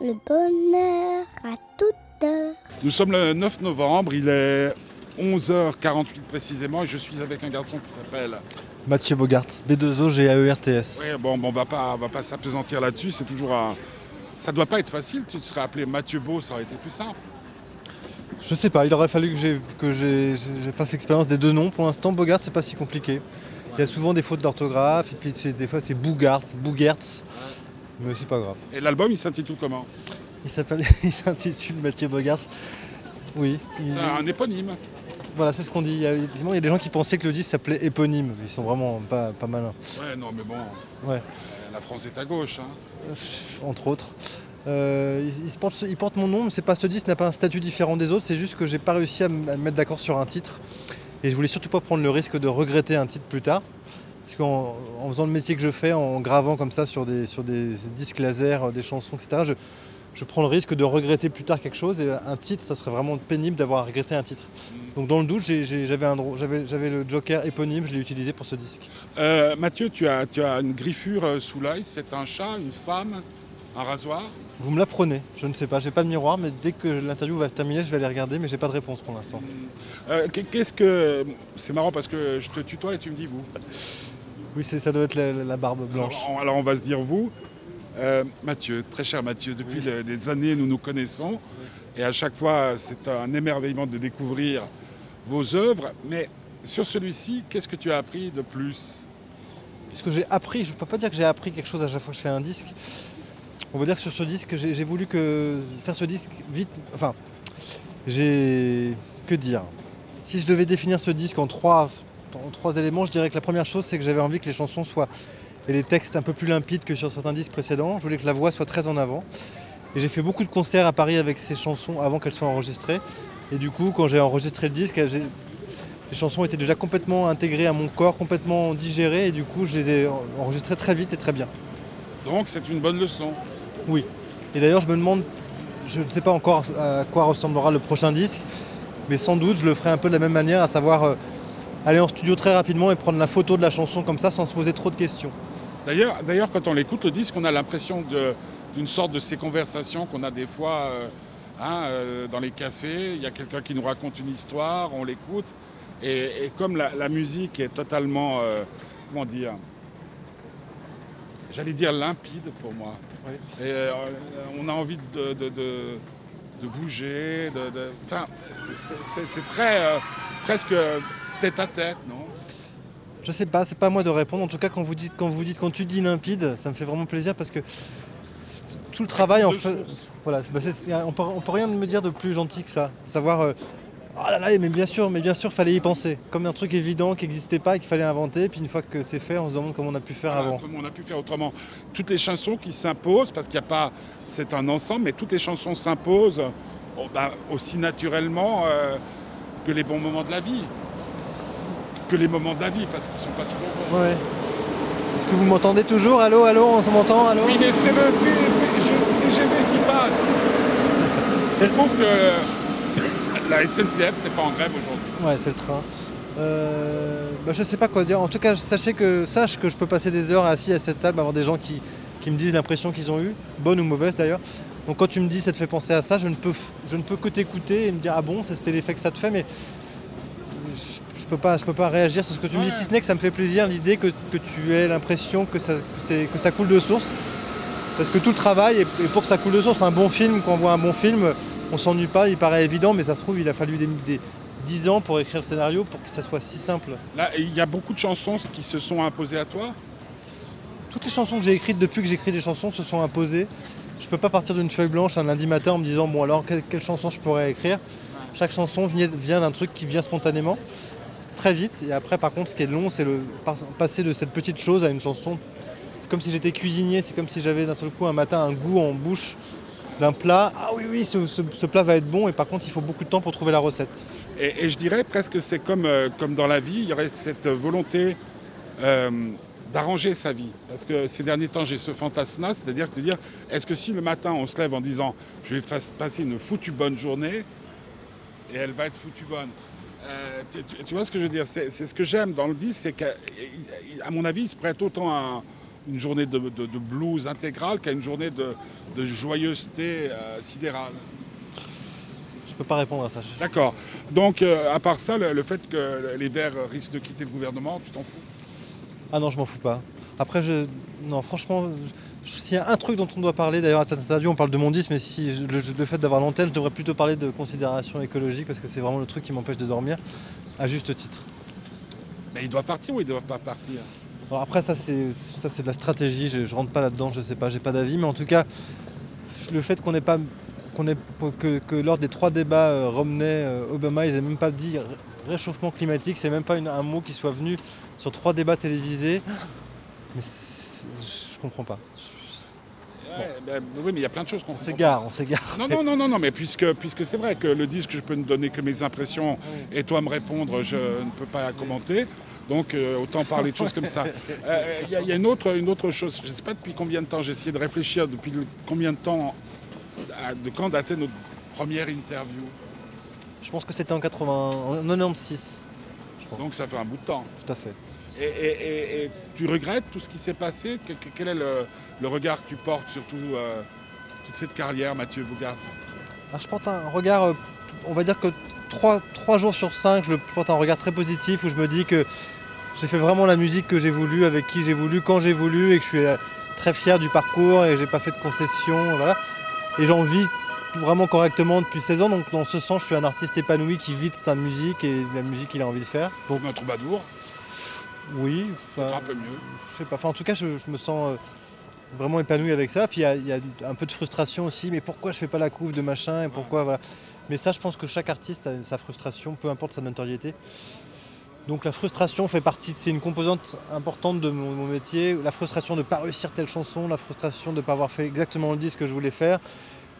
le bonheur à toute heure. Nous sommes le 9 novembre, il est 11h48 précisément et je suis avec un garçon qui s'appelle... Mathieu Bogart, B2O GAERTS. Oui, bon, bon, on va pas, on va pas s'apesantir là-dessus, c'est toujours un... Ça doit pas être facile, tu te serais appelé Mathieu Beau, ça aurait été plus simple. Je sais pas, il aurait fallu que, j'ai- que j'ai- j'ai fasse l'expérience des deux noms. Pour l'instant, Bogart, c'est pas si compliqué. Il y a souvent des fautes d'orthographe, et puis c'est- des fois c'est Bougarts, Bougertz, mais c'est pas grave. Et l'album, il s'intitule comment Il s'appelle, il s'intitule Mathieu Bogart. Oui, il- C'est un éponyme. voilà, c'est ce qu'on dit. Il y, a, effectivement, il y a des gens qui pensaient que le disque s'appelait éponyme. Ils sont vraiment pas, pas malins, Ouais, non, mais bon, Ouais. la France est à gauche. hein. Euh, entre autres. Euh, il, porte, il porte mon nom, mais c'est pas ce disque n'a pas un statut différent des autres. C'est juste que j'ai pas réussi à me à me mettre d'accord sur un titre. Et je voulais surtout pas prendre le risque de regretter un titre plus tard. Parce qu'en en faisant le métier que je fais, en gravant comme ça sur des, sur des disques laser, euh, des chansons, etc., je, je prends le risque de regretter plus tard quelque chose. Et un titre, ça serait vraiment pénible d'avoir à regretter un titre. Donc dans le doute, j'avais le Joker éponyme, je l'ai utilisé pour ce disque. Euh, Mathieu, tu as, tu as une griffure euh, sous l'œil, c'est un chat, une femme, un rasoir? Vous me l'apprenez, je ne sais pas, j'ai pas de miroir, mais dès que l'interview va se terminer, je vais aller regarder, mais j'ai pas de réponse pour l'instant. Euh, qu'est- Qu'est-ce que... C'est marrant parce que je te tutoie et tu me dis vous. Oui, c'est- ça doit être la, la barbe blanche. Alors, on- alors, on va se dire vous. Euh, Mathieu, très cher Mathieu, depuis Oui. des années nous nous connaissons et à chaque fois c'est un émerveillement de découvrir vos œuvres. Mais sur celui-ci, qu'est-ce que tu as appris de plus? Ce que j'ai appris, je ne peux pas dire que j'ai appris quelque chose à chaque fois que je fais un disque. On va dire que sur ce disque, j'ai j'ai voulu que faire ce disque vite. Enfin, j'ai. Que dire? Si je devais définir ce disque en trois, en trois éléments, je dirais que la première chose, c'est que j'avais envie que les chansons soient. et les textes un peu plus limpides que sur certains disques précédents. Je voulais que la voix soit très en avant. Et j'ai fait beaucoup de concerts à Paris avec ces chansons avant qu'elles soient enregistrées. Et du coup, quand j'ai enregistré le disque, les chansons étaient déjà complètement intégrées à mon corps, complètement digérées. Et du coup, je les ai enregistrées très vite et très bien. Donc c'est une bonne leçon. Et d'ailleurs, je me demande, je ne sais pas encore à quoi ressemblera le prochain disque, mais sans doute je le ferai un peu de la même manière, à savoir euh, aller en studio très rapidement et prendre la photo de la chanson comme ça sans se poser trop de questions. D'ailleurs, d'ailleurs, quand on l'écoute le disque, on a l'impression d'une sorte de ces conversations qu'on a des fois euh, hein, euh, dans les cafés. Il y a quelqu'un qui nous raconte une histoire, on l'écoute. Et, et comme la, la musique est totalement, euh, comment dire, j'allais dire limpide pour moi. Oui. Et on a envie de, de- de- de bouger. De, de- enfin, c'est- très euh, presque tête à tête, non? Je sais pas, c'est pas à moi de répondre. En tout cas, quand vous dites, quand vous dites, quand tu dis limpide, ça me fait vraiment plaisir parce que tout le travail en fait. Voilà, bah, on peut, on peut rien me dire de plus gentil que ça. Savoir, euh, ah là là, mais bien sûr, mais bien sûr, fallait y penser. Comme un truc évident qui n'existait pas et qu'il fallait inventer. Puis une fois que c'est fait, on se demande comment on a pu faire Voilà, avant. Comme on a pu faire autrement. Toutes les chansons qui s'imposent, parce qu'il n'y a pas, c'est un ensemble, mais toutes les chansons s'imposent oh, bah, aussi naturellement euh, que les bons moments de la vie. Que les moments de la vie, parce qu'ils ne sont pas toujours bons. Ouais. Est-ce que vous m'entendez toujours? Allô, allô, on se m'entend Allô? Oui, mais c'est le TGV qui passe. C'est prouve que la SNCF n'est pas en grève aujourd'hui. Ouais, c'est le train. Euh, bah, je sais pas quoi dire. En tout cas, sachez que, sache que je peux passer des heures assis à cette table, avoir des gens qui, qui me disent l'impression qu'ils ont eue, bonne ou mauvaise d'ailleurs. Donc quand tu me dis ça te fait penser à ça, je ne peux, je ne peux que t'écouter et me dire ah bon, c'est l'effet que ça te fait, mais je, peux pas, je peux pas réagir sur ce que tu me dis, si ce n'est que ça me fait plaisir l'idée que, que tu aies l'impression que ça, que, c'est- que ça coule de source. Parce que tout le travail, est, est pour que ça coule de source, un bon film, quand on voit un bon film, on s'ennuie pas, il paraît évident, mais ça se trouve, il a fallu des, des 10 ans pour écrire le scénario pour que ça soit si simple. Là, il y a beaucoup de chansons qui se sont imposées à toi? Toutes les chansons que j'ai écrites depuis que j'écris des chansons se sont imposées. Je peux pas partir d'une feuille blanche un lundi matin en me disant bon alors quelle, quelle chanson je pourrais écrire? Chaque chanson vient d'un truc qui vient spontanément, très vite. Et après par contre ce qui est long c'est le passer de cette petite chose à une chanson. C'est comme si j'étais cuisinier, c'est comme si j'avais d'un seul coup un matin un goût en bouche d'un plat. Ah oui oui ce, plat va être bon et par contre il faut beaucoup de temps pour trouver la recette. Et, je dirais presque que c'est comme, euh, comme dans la vie, il y aurait cette volonté euh, d'arranger sa vie. Parce que ces derniers temps, j'ai ce fantasme-là, c'est-à-dire te dire, est-ce que si le matin on se lève en disant, je vais passer une foutue bonne journée, et elle va être foutue bonne. Euh, tu, tu- tu vois ce que je veux dire? C'est ce que j'aime dans le disque, c'est qu'à mon avis, il se prête autant à, une journée de, de- de blues intégrale qu'à une journée de, de joyeuseté euh, sidérale. Je peux pas répondre à ça. D'accord. Donc, euh, à part ça, le, le fait que les Verts risquent de quitter le gouvernement, tu t'en fous? Ah non, je m'en fous pas. Après, je. Non, franchement, s'il y a un truc dont on doit parler, d'ailleurs à cette interview, on parle de mon disque, mais si le, le fait d'avoir l'antenne, je devrais plutôt parler de considération écologique parce que c'est vraiment le truc qui m'empêche de dormir, à juste titre. Mais ils doivent partir ou ils ne doivent pas partir? Alors après, ça c'est ça c'est de la stratégie. Je, je rentre pas là-dedans. Je sais pas. J'ai pas d'avis. Mais en tout cas, le fait qu'on n'ait pas qu'on ait que, que lors des trois débats euh, Romney, euh, Obama, ils n'aient même pas dit ré- réchauffement climatique. C'est même pas une- un mot qui soit venu sur trois débats télévisés. Mais je comprends pas. Ouais, ben, Oui, mais il y a plein de choses qu'on On s'égare, on s'égare. Non, non, non, non, non, mais puisque, puisque c'est vrai que le disque, je peux ne donner que mes impressions et toi me répondre, je ne peux pas commenter. Donc euh, autant parler de choses comme ça. Euh, Il y, a- il y a une autre, une autre chose, je ne sais pas depuis combien de temps, j'ai essayé de réfléchir depuis le- combien de temps, à- de quand datait notre première interview? Je pense que c'était en 80, en 96. Je pense. Donc ça fait un bout de temps. tout à fait. Et, et- et- et tu regrettes tout ce qui s'est passé? Que- que- Quel est le, le regard que tu portes sur tout, euh, toute cette carrière, Mathieu Bougard Alors, je porte un regard, euh, on va dire que 3, jours sur 5, je porte un regard très positif où je me dis que j'ai fait vraiment la musique que j'ai voulu, avec qui j'ai voulu, quand j'ai voulu et que je suis euh, très fier du parcours et j'ai pas fait de concessions. Voilà. Et j'en vis vraiment correctement depuis 16 ans. Donc dans ce sens, je suis un artiste épanoui qui vit de sa musique et de la musique qu'il a envie de faire. Donc Un troubadour, oui, un peu mieux. je sais pas. Enfin, en tout cas, je, je me sens euh, vraiment épanoui avec ça. Puis il y a- il y, a un peu de frustration aussi. Mais pourquoi je fais pas la couve de machin et pourquoi voilà. Mais ça, je pense que chaque artiste a sa frustration, peu importe sa notoriété. Donc la frustration fait partie, c'est une composante importante de mon, mon métier. La frustration de ne pas réussir telle chanson, la frustration de ne pas avoir fait exactement le disque que je voulais faire,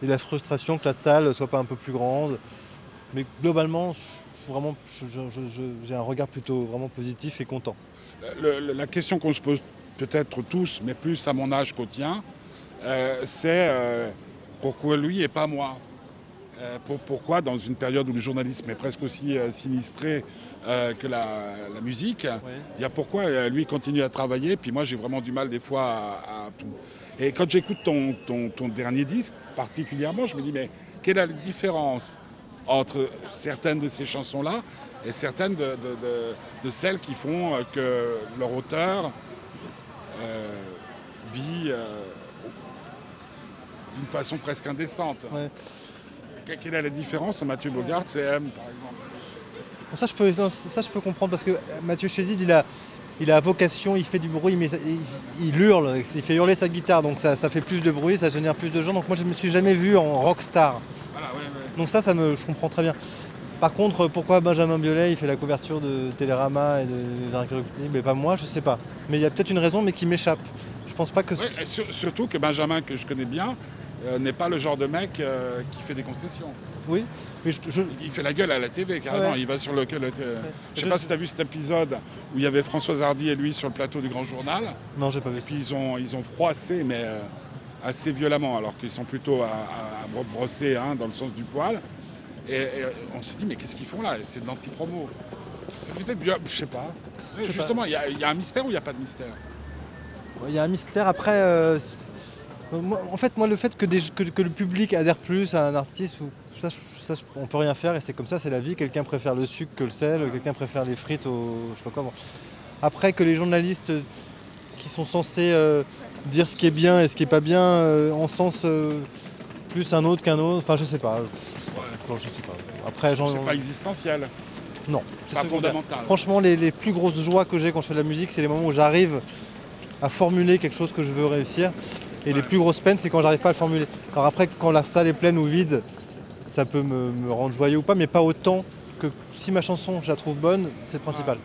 et la frustration que la salle soit pas un peu plus grande. Mais globalement, je- vraiment, j'ai un regard plutôt vraiment positif et content. Le- le- la question qu'on se pose peut-être tous, mais plus à mon âge qu'au tien, euh, c'est euh, pourquoi lui et pas moi? Euh, pour- Pourquoi dans une période où le journalisme est presque aussi sinistré que la, la musique, dire pourquoi lui continue à travailler, puis moi j'ai vraiment du mal des fois à, à tout. Et quand j'écoute ton, ton- ton dernier disque particulièrement, je me dis mais quelle est la différence? Entre certaines de ces chansons-là et certaines de, de- de- de celles qui font euh, que leur auteur euh, vit euh, d'une façon presque indécente. Ouais. Quelle est la différence entre Mathieu Bogart et M par exemple? Bon, ça, je peux, non, ça, je peux comprendre parce que Mathieu Chédid, il a, il a vocation, il fait du bruit, mais ça- il, il hurle, il fait hurler sa guitare, donc ça, ça fait plus de bruit, ça génère plus de gens. Donc moi, je me suis jamais vu en rockstar. Ouais, ouais. Donc ça, ça me, je comprends très bien. Par contre, pourquoi Benjamin Biolay, il fait la couverture de Télérama et de d'Incorruptible, mais pas moi, je sais pas. Mais il y a peut-être une raison, mais qui m'échappe. Je pense pas que. ce- Ouais, et sur- surtout que Benjamin, que je connais bien, euh, n'est pas le genre de mec euh, qui fait des concessions. Oui, mais je, je- Il fait la gueule à la TV carrément. Ouais. Il va sur le. le- euh, Je sais Je- pas si tu as vu cet épisode où il y avait Françoise Hardy et lui sur le plateau du Grand Journal. Non, j'ai pas vu Et ça. puis ils ont, ils ont froissé, mais euh, assez violemment, alors qu'ils sont plutôt à, à- à bro- brosser hein, dans le sens du poil. Et, et on s'est dit, mais qu'est-ce qu'ils font là? C'est de l'anti-promo. Peut-être je sais pas. Je sais Justement, il y, a- il y a un mystère ou il n'y a pas de mystère? Il y a un mystère après. euh, moi- en fait, moi, le fait que, des- que- que le public adhère plus à un artiste, ou, ça, on peut rien faire et c'est comme ça, c'est la vie. Quelqu'un préfère le sucre que le sel, quelqu'un préfère les frites au. Je sais pas quoi. bon. Après, que les journalistes euh, qui sont censés euh, dire ce qui est bien et ce qui est pas bien euh, en sens euh, plus un autre qu'un autre, enfin, je sais pas. Je sais pas. Je sais pas. Après, j'en. C'est pas existentiel, Non, c'est pas secondaire. fondamental. Franchement, les, les plus grosses joies que j'ai quand je fais de la musique, c'est les moments où j'arrive à formuler quelque chose que je veux réussir. Et les plus grosses peines, c'est quand j'arrive pas à le formuler. Alors après, quand la salle est pleine ou vide, ça peut me, me rendre joyeux ou pas, mais pas autant que si ma chanson, je la trouve bonne, c'est le principal.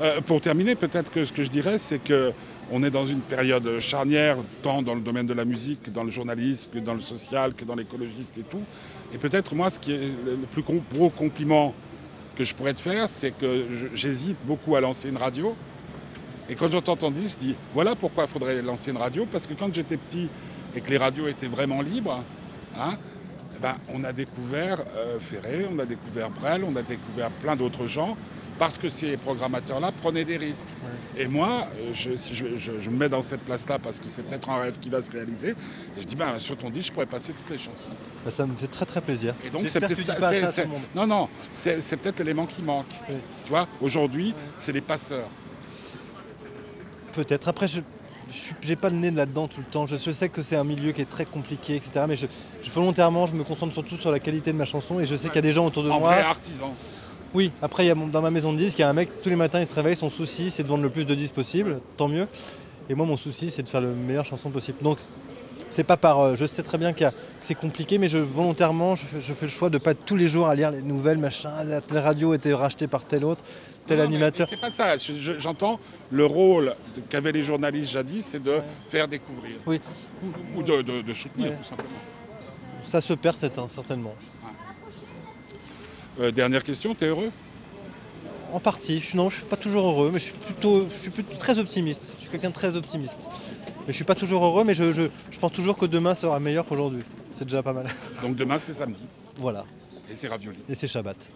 Euh, pour terminer, peut-être que ce que je dirais, c'est que on est dans une période charnière, tant dans le domaine de la musique, que dans le journalisme, que dans le social, que dans l'écologiste et tout. Et peut-être moi, ce qui est le plus gros compliment que je pourrais te faire, c'est que j'hésite beaucoup à lancer une radio. Et quand j'entends ton disque, je dis voilà pourquoi il faudrait lancer une radio, parce que quand j'étais petit et que les radios étaient vraiment libres, hein, ben, on a découvert euh, Ferré, on a découvert Brel, on a découvert plein d'autres gens parce que ces programmateurs-là prenaient des risques. Et moi, euh, je, si je, je- je me mets dans cette place-là parce que c'est peut-être un rêve qui va se réaliser. Et je dis, ben, sur ton disque, je pourrais passer toutes les chansons. Bah, ça me fait très très plaisir. Et donc, c'est peut-être ça. dis pas c'est- ça à tout c'est- le monde. Non, non, c'est peut-être l'élément qui manque. Tu vois, aujourd'hui, c'est les passeurs. Peut-être. Après, je n'ai pas le nez là-dedans tout le temps. Je, je sais que c'est un milieu qui est très compliqué, etc. Mais je, je- volontairement, je me concentre surtout sur la qualité de ma chanson. Et je sais qu'il y a des gens autour de En moi. vrai artisan. Oui, après, y a dans ma maison de disques, il y a un mec, tous les matins, il se réveille, son souci, c'est de vendre le plus de disques possible, tant mieux. Et moi, mon souci, c'est de faire la meilleure chanson possible. Donc, c'est pas par. euh, je sais très bien que c'est compliqué, mais je, volontairement, je fais, je fais le choix de pas tous les jours à lire les nouvelles, machin. Telle radio a été rachetée par tel autre, tel Non, animateur. C'est pas ça. Je- je- J'entends le rôle qu'avaient les journalistes jadis, c'est de Ouais. faire découvrir. Oui. Ou de, de- de soutenir, Ouais. tout simplement. Ça se perd, c'est un, certainement. Euh, dernière question, t'es heureux? En partie. Je, non, je suis pas toujours heureux, mais je suis plutôt, je suis plutôt très optimiste. Je suis quelqu'un de très optimiste. Mais je suis pas toujours heureux, mais je, je, je pense toujours que demain sera meilleur qu'aujourd'hui. C'est déjà pas mal. Donc demain, c'est samedi. voilà. Et c'est ravioli. Et c'est Shabbat.